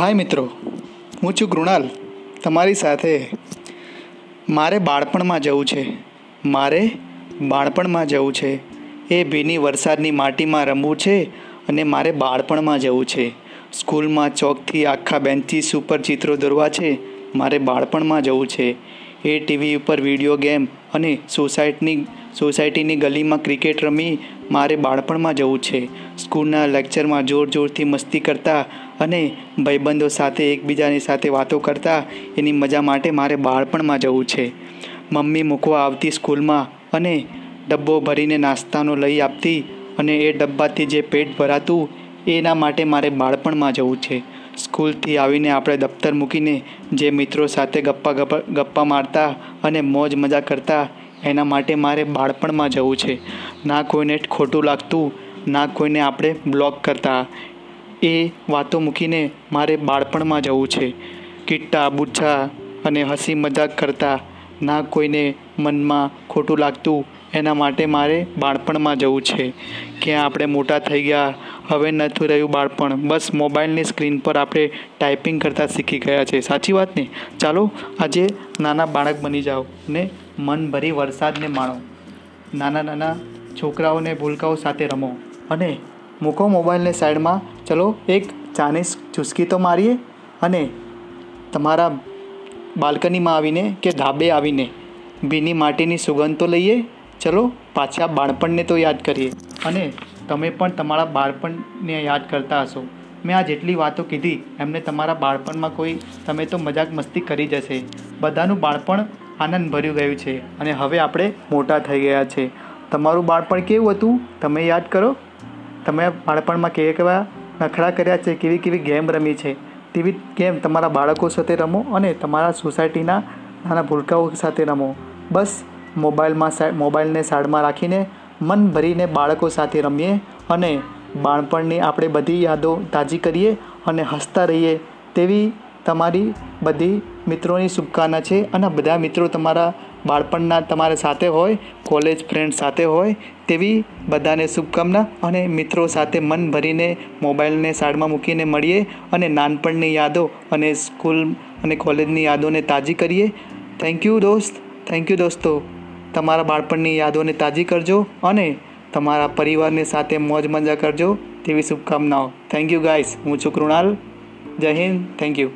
હાય મિત્રો, હું છું કૃણાલ, તમારી સાથે. મારે બાળપણમાં જવું છે. મારે બાળપણમાં જવું છે. એ ભીની વરસાદની માટીમાં રમવું છે અને મારે બાળપણમાં જવું છે. સ્કૂલમાં ચોકથી આખા બેન્ચીસ ઉપર ચિત્રો દોરવા છે. મારે બાળપણમાં જવું છે. એ ટીવી ઉપર વીડિયો ગેમ અને સોસાયટીની સોસાયટીની ગલીમાં ક્રિકેટ રમી મારે બાળપણમાં જવું છે. સ્કૂલના લેક્ચરમાં જોર જોરથી મસ્તી કરતા અને ભાઈબંધો સાથે એકબીજાની સાથે વાતો કરતા એની મજા માટે મારે બાળપણમાં જવું છે. મમ્મી મૂકવા આવતી સ્કૂલમાં અને ડબ્બો ભરીને નાસ્તાનો લઈ આપતી અને એ ડબ્બાથી જે પેટ ભરાતું એના માટે મારે બાળપણમાં જવું છે. સ્કૂલથી આવીને આપણે દફતર મૂકીને જે મિત્રો સાથે ગપ્પા ગપ્પા મારતા અને મોજ મજા કરતા એના માટે મારે બાળપણમાં જવું છે. ના કોઈને ખોટું લાગતું, ના કોઈને આપણે બ્લોક કરતા. એ વાતો મૂકીને મારે બાળપણમાં જવું છે. કિટ્ટા બુચ્છા અને હસી મજાક કરતા ના કોઈને મનમાં ખોટું લાગતું એના માટે મારે બાળપણમાં જવું છે. ક્યાં આપણે મોટા થઈ ગયા, હવે નથી રહ્યું બાળપણ. બસ મોબાઈલની સ્ક્રીન પર આપણે ટાઈપિંગ કરતાં શીખી ગયા છે. સાચી વાત ને? ચાલો, આજે નાના બાળક બની જાઓ ને મન ભરી વરસાદને માણો. નાના નાના છોકરાઓને ભૂલકાઓ સાથે રમો અને મૂકો મોબાઈલને સાઈડમાં. ચલો, એક ચાની ચુસ્કી તો મારીએ અને તમારા બાલ્કનીમાં આવીને કે ધાબે આવીને ભીની માટીની સુગંધ તો લઈએ. ચલો, પાછા બાળપણને તો યાદ કરીએ. અને તમે પણ તમારા બાળપણને યાદ કરતા હશો. મેં આ જેટલી વાતો કીધી, એમને તમારા બાળપણમાં કોઈ, તમે તો મજાક મસ્તી કરી જશે બધાનું બાળપણ આનંદ ભર્યું ગયું છે અને હવે આપણે મોટા થઈ ગયા છે. તમારું બાળપણ કેવું હતું, તમે યાદ કરો? તમે બાળપણમાં કેવા કેવા નખરા કર્યા છે, કેવી કેવી ગેમ રમી છે? તેવી ગેમ તમારા બાળકો સાથે રમો અને તમારા સોસાયટીના નાના ભૂલકાઓ સાથે રમો. બસ, મોબાઈલમાં મોબાઈલને સાઈડમાં રાખીને મન ભરીને બાળકો સાથે રમીએ અને બાળપણની આપણે બધી યાદો તાજી કરીએ અને હસતા રહીએ. તેવી તમારી બધી મિત્રોની શુભકામના છે અને બધા મિત્રો તમારા બાળપણના તમારા સાથે હોય કોલેજ ફ્રેન્ડ સાથે હોય, તેવી બધાને શુભકામના અને મિત્રો સાથે મન ભરીને મોબાઈલને સાઈડમાં મૂકીને મળીએ અને નાનપણની યાદો અને સ્કૂલ અને કોલેજની યાદોને તાજી કરીએ. થેન્ક યુ દોસ્ત. થેન્ક યુ દોસ્તો. તમારા બાળપણની યાદોને તાજી કરજો અને તમારા પરિવારની સાથે મોજ મજા કરજો તેવી શુભકામનાઓ. થેન્ક યુ ગાઈસ હું છું કૃણાલ. જય હિન્દ. Thank you